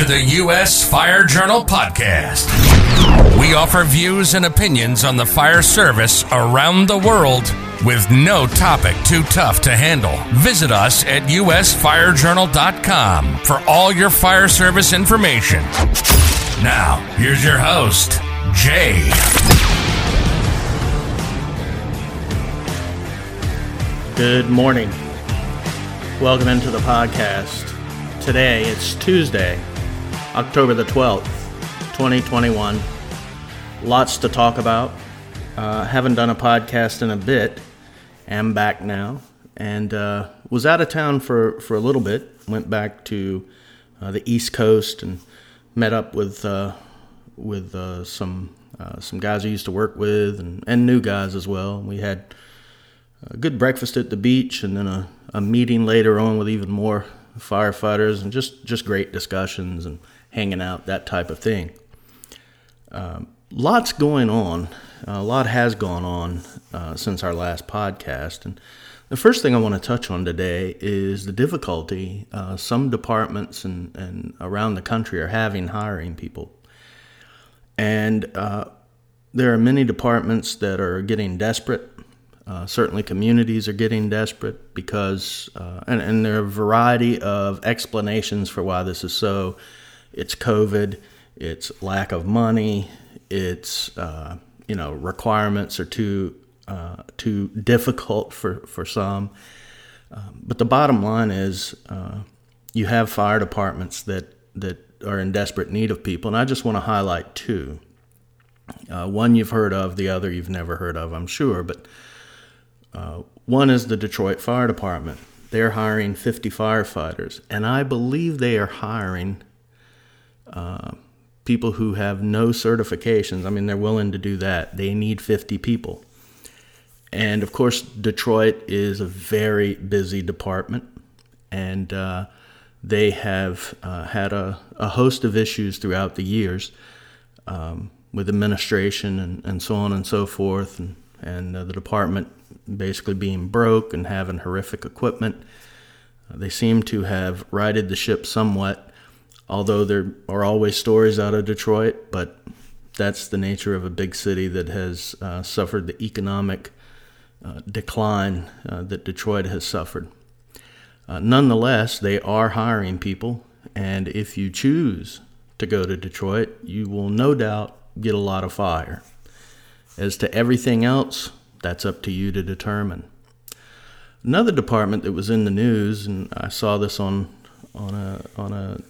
to the U.S. Fire Journal podcast. We offer views and opinions on the fire service around the world with no topic too tough to handle. Visit us at usfirejournal.com for all your fire service information. Now, here's your host, Jay. Good morning. Welcome into the podcast. Today it's Tuesday, October the 12th, 2021. Lots to talk about. Uh, haven't done a podcast in a bit. Am back now. And uh, was out of town for, for a little bit. Went back to uh, the East Coast and met up with uh, with uh, some uh, some guys I used to work with and, and new guys as well. We had a good breakfast at the beach and then a, a meeting later on with even more firefighters and just, just great discussions and hanging out, that type of thing. Um, lots going on. A lot has gone on uh, since our last podcast. And the first thing I want to touch on today is the difficulty uh, some departments and, and around the country are having hiring people. And uh, there are many departments that are getting desperate uh, certainly, communities are getting desperate because, uh, and, and, there are a variety of explanations for why this is so. It's COVID, it's lack of money, it's uh, you know requirements are too uh, too difficult for for some. Um, but the bottom line is, uh, you have fire departments that that are in desperate need of people, and I just want to highlight two. Uh, one you've heard of, the other you've never heard of, I'm sure, but uh, one is the Detroit Fire Department. They're hiring 50 firefighters, and I believe they are hiring people who have no certifications. I mean, they're willing to do that. They need 50 people. And of course, Detroit is a very busy department, and uh, they have uh, had a, a, host of issues throughout the years um, with administration and, and so on and so forth. And, and uh, the department basically being broke and having horrific equipment. They seem to have righted the ship somewhat, although there are always stories out of Detroit, but that's the nature of a big city that has uh, suffered the economic uh, decline uh, that Detroit has suffered. Uh, nonetheless, they are hiring people, and if you choose to go to Detroit, you will no doubt get a lot of fire. As to everything else, that's up to you to determine. Another department that was in the news, and I saw this on on a on a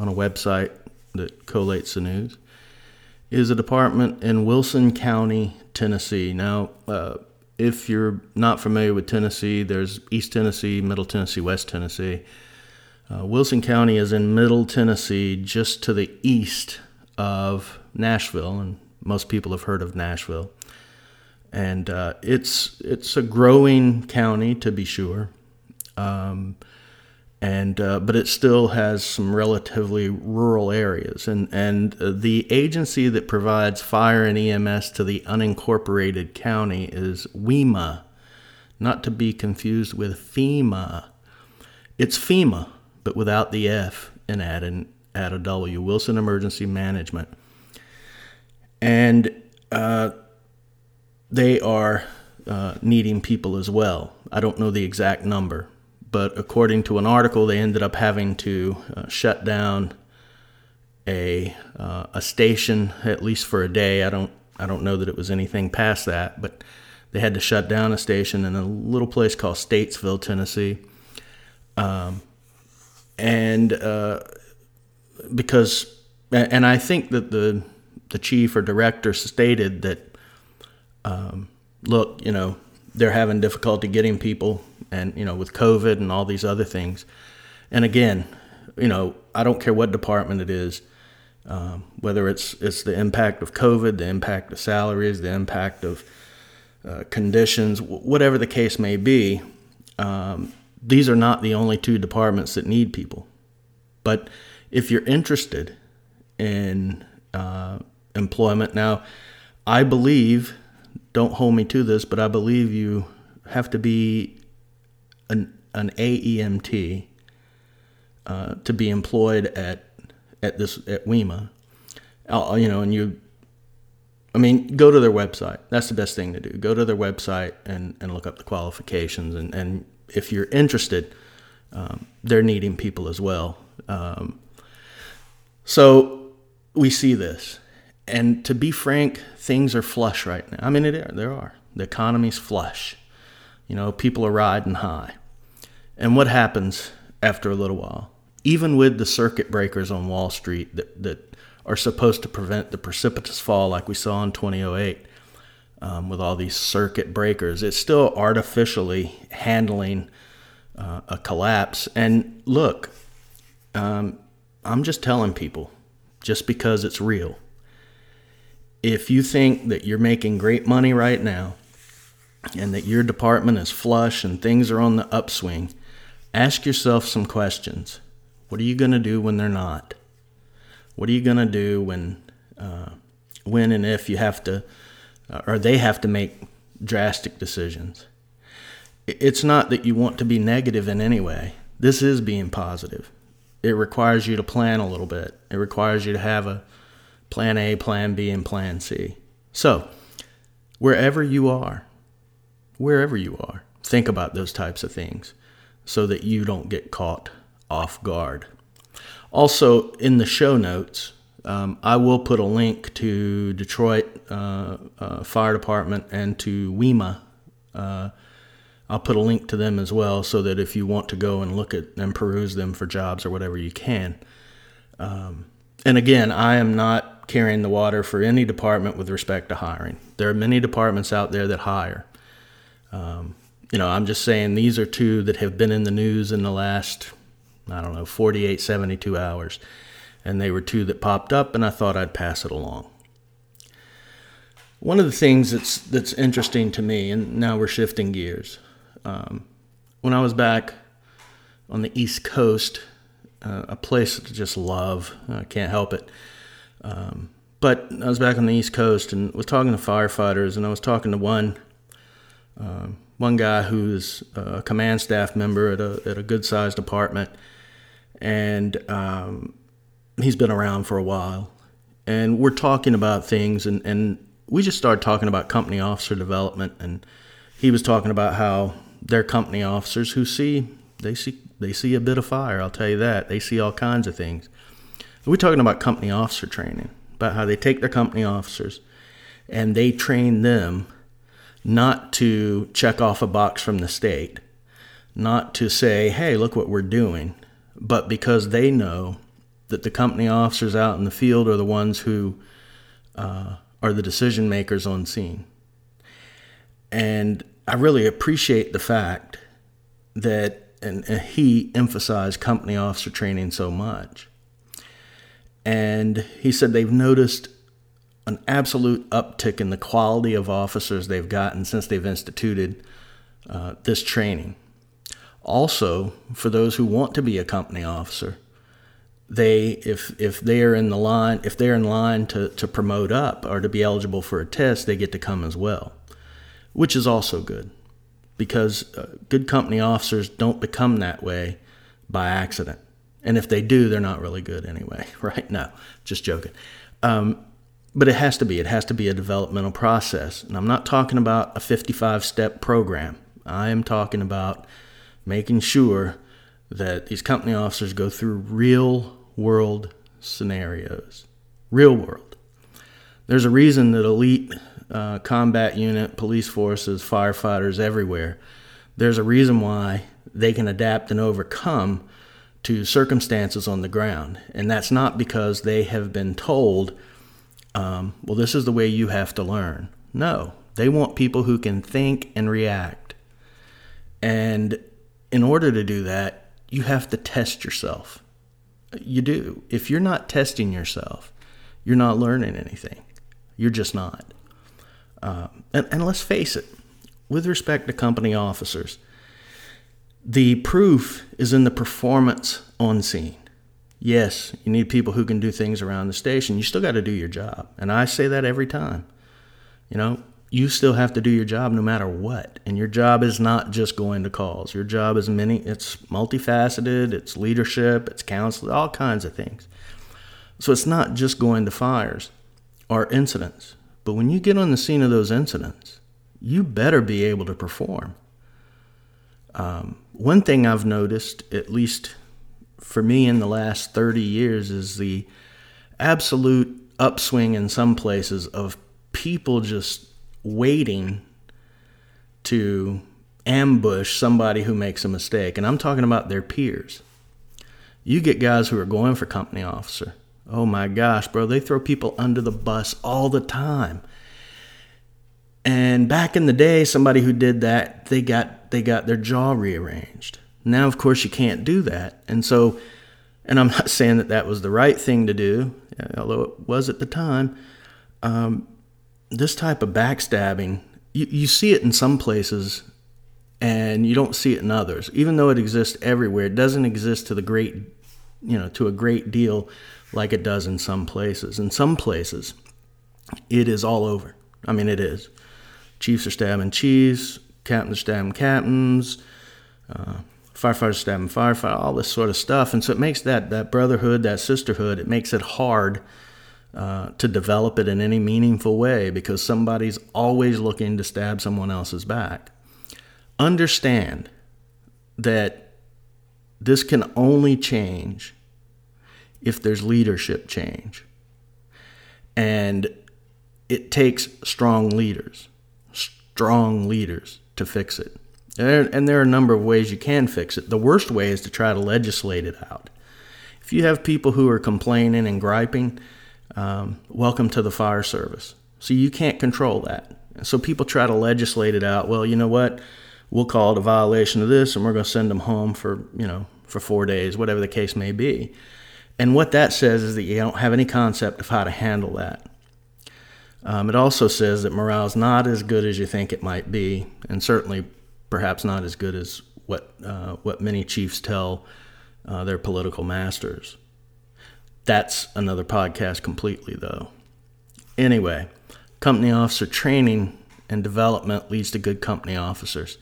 on a website that collates the news, is a department in Wilson County, Tennessee. Now, uh, if you're not familiar with Tennessee, there's East Tennessee, Middle Tennessee, West Tennessee. Uh, Wilson County is in Middle Tennessee, just to the east of Nashville, and most people have heard of Nashville and uh, it's it's a growing county to be sure, um, and uh, but it still has some relatively rural areas, and and the agency that provides fire and EMS to the unincorporated county is WEMA, not to be confused with FEMA. It's FEMA, but without the F and add an add a W. Wilson Emergency Management, and uh, they are uh, needing people as well. I don't know the exact number, but according to an article, they ended up having to uh, shut down a uh, a station at least for a day. I don't I don't know that it was anything past that, but they had to shut down a station in a little place called Statesville, Tennessee, um, and uh, because and I think that the the chief or director stated that um, look, you know, they're having difficulty getting people, and you know, with COVID and all these other things. And again, you know, I don't care what department it is, um, whether it's it's the impact of COVID, the impact of salaries, the impact of uh, conditions, whatever the case may be. Um, these are not the only two departments that need people. But if you're interested in uh, employment, now I believe don't hold me to this, but I believe you have to be an, AEMT, uh, to be employed at at this at WEMA, uh, you know, and you, I mean, go to their website. That's the best thing to do. Go to their website and, and look up the qualifications. And, and if you're interested, um, they're needing people as well. Um, so we see this. And to be frank, things are flush right now. I mean, it, there are. The economy's flush. You know, people are riding high. And what happens after a little while? Even with the circuit breakers on Wall Street that, that are supposed to prevent the precipitous fall like we saw in 2008 um, with all these circuit breakers, it's still artificially handling uh, a collapse. And look, um, I'm just telling people, just because it's real. If you think that you're making great money right now and that your department is flush and things are on the upswing, ask yourself some questions. What are you going to do when they're not? What are you going to do when, uh, when and if you have to, uh, or they have to make drastic decisions? It's not that you want to be negative in any way. This is being positive. It requires you to plan a little bit. It requires you to have a plan A, plan B, and plan C. So, wherever you are, wherever you are, think about those types of things so that you don't get caught off guard. Also, in the show notes, um, I will put a link to Detroit uh, uh, Fire Department and to WEMA. Uh, I'll put a link to them as well so that if you want to go and look at and peruse them for jobs or whatever you can. Um, and again, I am not carrying the water for any department with respect to hiring. There are many departments out there that hire. Um, you know, I'm just saying these are two that have been in the news in the last, I don't know, 48, 72 hours. And they were two that popped up, and I thought I'd pass it along. One of the things that's that's interesting to me, and now we're shifting gears. Um, when I was back on the East Coast, uh, a place to just love, I can't help it. Um, but I was back on the East Coast and was talking to firefighters, and I was talking to one um, one guy who's a command staff member at a at a good sized department, and um, he's been around for a while, and we're talking about things, and and we just started talking about company officer development, and he was talking about how they're company officers who see they see they see a bit of fire. I'll tell you that they see all kinds of things. We're talking about company officer training, about how they take their company officers and they train them not to check off a box from the state, not to say, hey, look what we're doing, but because they know that the company officers out in the field are the ones who uh, are the decision makers on scene. And I really appreciate the fact that, and, and he emphasized company officer training so much. And he said they've noticed an absolute uptick in the quality of officers they've gotten since they've instituted uh, this training. Also, for those who want to be a company officer, they if if they are in the line if they're in line to, to promote up or to be eligible for a test, they get to come as well, which is also good because uh, good company officers don't become that way by accident. And if they do, they're not really good anyway, right? No, just joking. Um, but it has to be. It has to be a developmental process. And I'm not talking about a 55 step program. I am talking about making sure that these company officers go through real world scenarios. Real world. There's a reason that elite uh, combat unit, police forces, firefighters everywhere, there's a reason why they can adapt and overcome to circumstances on the ground. And that's not because they have been told um, well, this is the way you have to learn. No, they want people who can think and react. And in order to do that, you have to test yourself. You do. If you're not testing yourself, you're not learning anything. You're just not. Um, and, and let's face it, with respect to company officers, the proof is in the performance on scene. Yes, you need people who can do things around the station. You still got to do your job. And I say that every time. You know, you still have to do your job no matter what. And your job is not just going to calls. Your job is many, it's multifaceted, it's leadership, it's counseling, all kinds of things. So it's not just going to fires or incidents. But when you get on the scene of those incidents, you better be able to perform. Um, one thing I've noticed, at least for me in the last 30 years, is the absolute upswing in some places of people just waiting to ambush somebody who makes a mistake. And I'm talking about their peers. You get guys who are going for company officer. Oh my gosh, bro, they throw people under the bus all the time. And back in the day, somebody who did that, they got they got their jaw rearranged. Now, of course, you can't do that. And so, and I'm not saying that that was the right thing to do, although it was at the time. Um, this type of backstabbing, you, you see it in some places and you don't see it in others. Even though it exists everywhere, it doesn't exist to the great, you know, to a great deal like it does in some places. In some places, it is all over. I mean, it is. Chiefs are stabbing chiefs, captains are stabbing captains, uh, firefighters stabbing firefighter, all this sort of stuff. And so it makes that, that brotherhood, that sisterhood, it makes it hard uh, to develop it in any meaningful way because somebody's always looking to stab someone else's back. Understand that this can only change if there's leadership change. And it takes strong leaders, strong leaders to fix it. And there are a number of ways you can fix it. The worst way is to try to legislate it out. If you have people who are complaining and griping, um, welcome to the fire service. So you can't control that. And So people try to legislate it out. Well, you know what? We'll call it a violation of this, and we're going to send them home for you know for four days, whatever the case may be. And what that says is that you don't have any concept of how to handle that. Um, it also says that morale is not as good as you think it might be, and certainly perhaps not as good as what uh, what many chiefs tell uh, their political masters. That's another podcast completely, though. Anyway, company officer training and development leads to good company officers.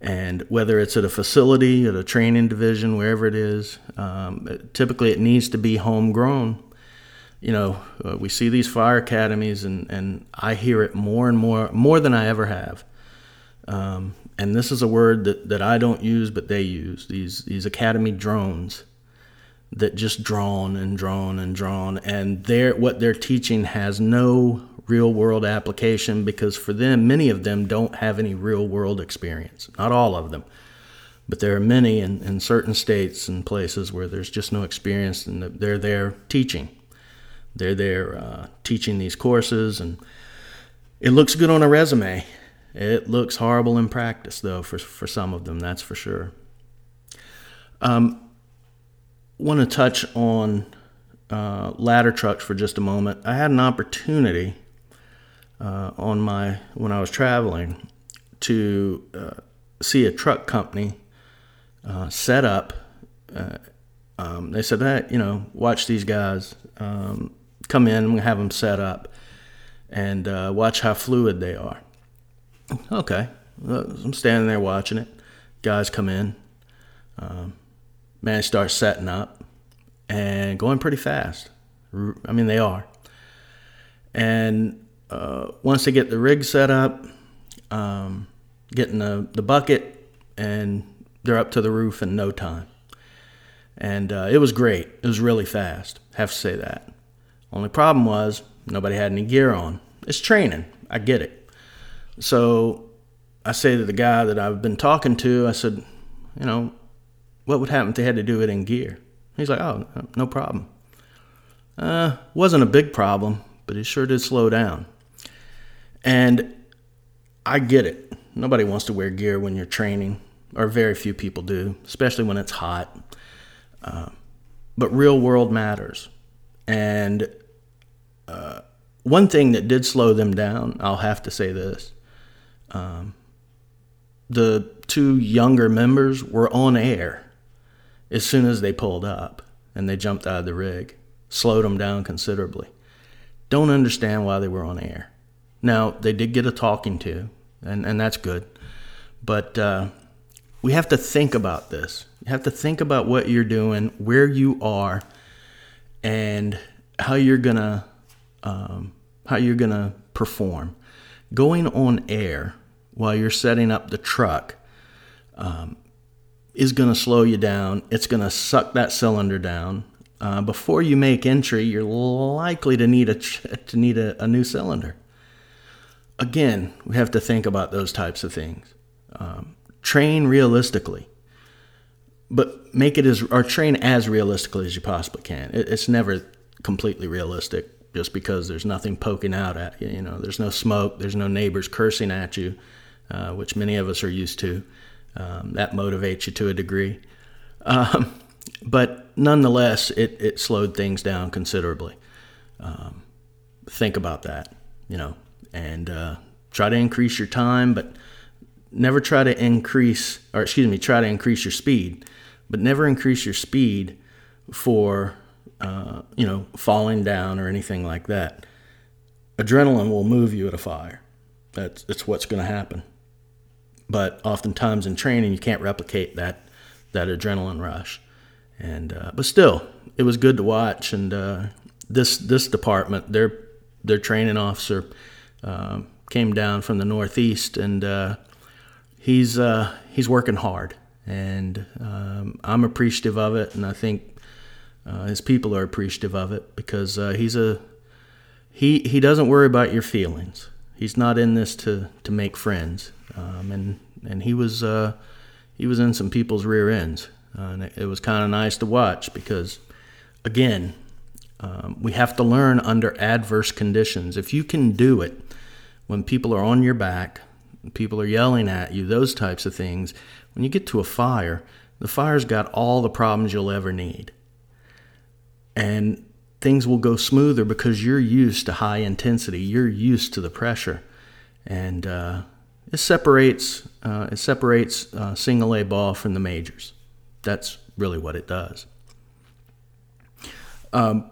And whether it's at a facility, at a training division, wherever it is, um, typically it needs to be homegrown. You know, uh, we see these fire academies, and, and I hear it more and more, more than I ever have. Um, and this is a word that, that I don't use, but they use these, these academy drones that just drawn and drawn and drawn. And they're, what they're teaching has no real world application because for them many of them don't have any real world experience. Not all of them. But there are many in, in certain states and places where there's just no experience and they're there teaching. They're there uh, teaching these courses and it looks good on a resume it looks horrible in practice though for, for some of them that's for sure um, want to touch on uh, ladder trucks for just a moment. I had an opportunity uh, on my when I was traveling to uh, see a truck company uh, set up. Uh, um, they said that you know watch these guys um, come in and have them set up and uh, watch how fluid they are. Okay, I'm standing there watching it. Guys come in. Um, man starts setting up and going pretty fast. I mean, they are. And uh, once they get the rig set up, um, getting the, the bucket, and they're up to the roof in no time. And uh, it was great. It was really fast. Have to say that. Only problem was nobody had any gear on. It's training. I get it. So I say to the guy that I've been talking to, I said, you know, what would happen if they had to do it in gear? He's like, oh, no problem. Uh, wasn't a big problem, but it sure did slow down. And I get it. Nobody wants to wear gear when you're training, or very few people do, especially when it's hot. Uh, but real world matters. And uh, one thing that did slow them down, I'll have to say this. Um, the two younger members were on air as soon as they pulled up and they jumped out of the rig, slowed them down considerably. Don't understand why they were on air. Now, they did get a talking to, and, and that's good. But uh, we have to think about this. You have to think about what you're doing, where you are, and how you're gonna um, how you're gonna perform. Going on air while you're setting up the truck um, is going to slow you down. It's going to suck that cylinder down. Uh, before you make entry, you're likely to need a to need a, a, new cylinder. Again, we have to think about those types of things. Um, train realistically, but make it as or train as realistically as you possibly can. It, it's never completely realistic just because there's nothing poking out at you. You know, there's no smoke, there's no neighbors cursing at you, uh, which many of us are used to. Um, that motivates you to a degree. Um, but nonetheless, it, it slowed things down considerably. Um, think about that, you know, and uh, try to increase your time, but never try to increase, or excuse me, try to increase your speed, but never increase your speed for, uh, you know, falling down or anything like that. Adrenaline will move you at a fire. That's, that's what's going to happen. But oftentimes in training, you can't replicate that that adrenaline rush. And uh, but still, it was good to watch. And uh, this this department, their their training officer uh, came down from the northeast, and uh, he's uh, he's working hard, and um, I'm appreciative of it, and I think uh, his people are appreciative of it because he's a he he doesn't worry about your feelings. He's not in this to to make friends, um, and and he was he was in some people's rear ends. Uh, and it, it was kind of nice to watch because, again, um, we have to learn under adverse conditions. If you can do it when people are on your back, people are yelling at you, those types of things, when you get to a fire, the fire's got all the problems you'll ever need. And things will go smoother because you're used to high intensity, you're used to the pressure. And uh, it separates, uh, it separates uh, single A ball from the majors that's really what it does. Um,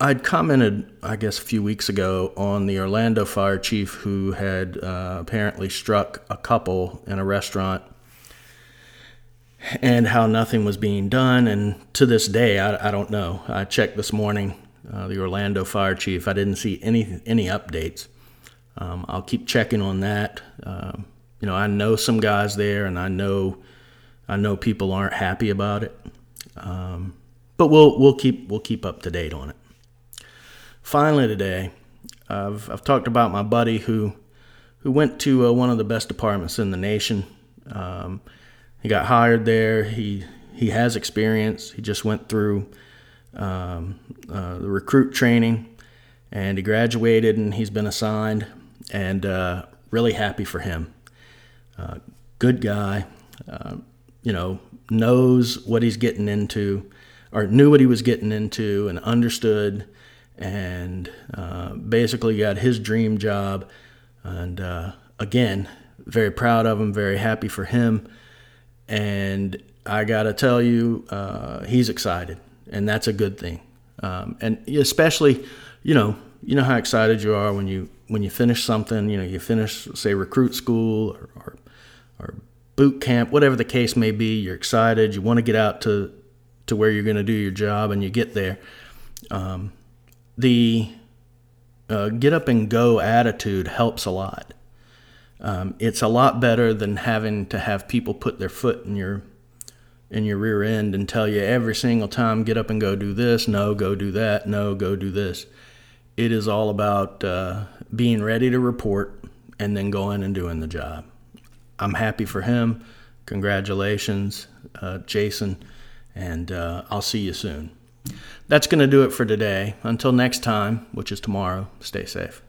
I'd commented, I guess, a few weeks ago on the Orlando fire chief who had uh, apparently struck a couple in a restaurant and how nothing was being done. And to this day, I, I don't know. I checked this morning, uh, the Orlando fire chief. I didn't see any any updates. Um, I'll keep checking on that. Um, you know, I know some guys there, and I know I know people aren't happy about it, um, but we'll we'll keep we'll keep up to date on it. Finally, today, I've I've talked about my buddy who who went to uh, one of the best departments in the nation. Um, he got hired there. He he has experience. He just went through um, uh, the recruit training, and he graduated, and he's been assigned. And uh, really happy for him. Uh, good guy. Uh, you know, knows what he's getting into, or knew what he was getting into, and understood, and uh, basically got his dream job. And uh, again, very proud of him, very happy for him. And I got to tell you, uh, he's excited, and that's a good thing. Um, and especially, you know, you know how excited you are when you when you finish something. You know, you finish, say, recruit school or, or, or boot camp, whatever the case may be, you're excited, you want to get out to, to where you're going to do your job, and you get there. Um, the uh, get up and go attitude helps a lot. Um, it's a lot better than having to have people put their foot in your in your rear end and tell you every single time get up and go do this no go do that no go do this it is all about uh, being ready to report and then going and doing the job I'm happy for him. Congratulations, uh, Jason, and uh, I'll see you soon. That's going to do it for today. Until next time, which is tomorrow, stay safe.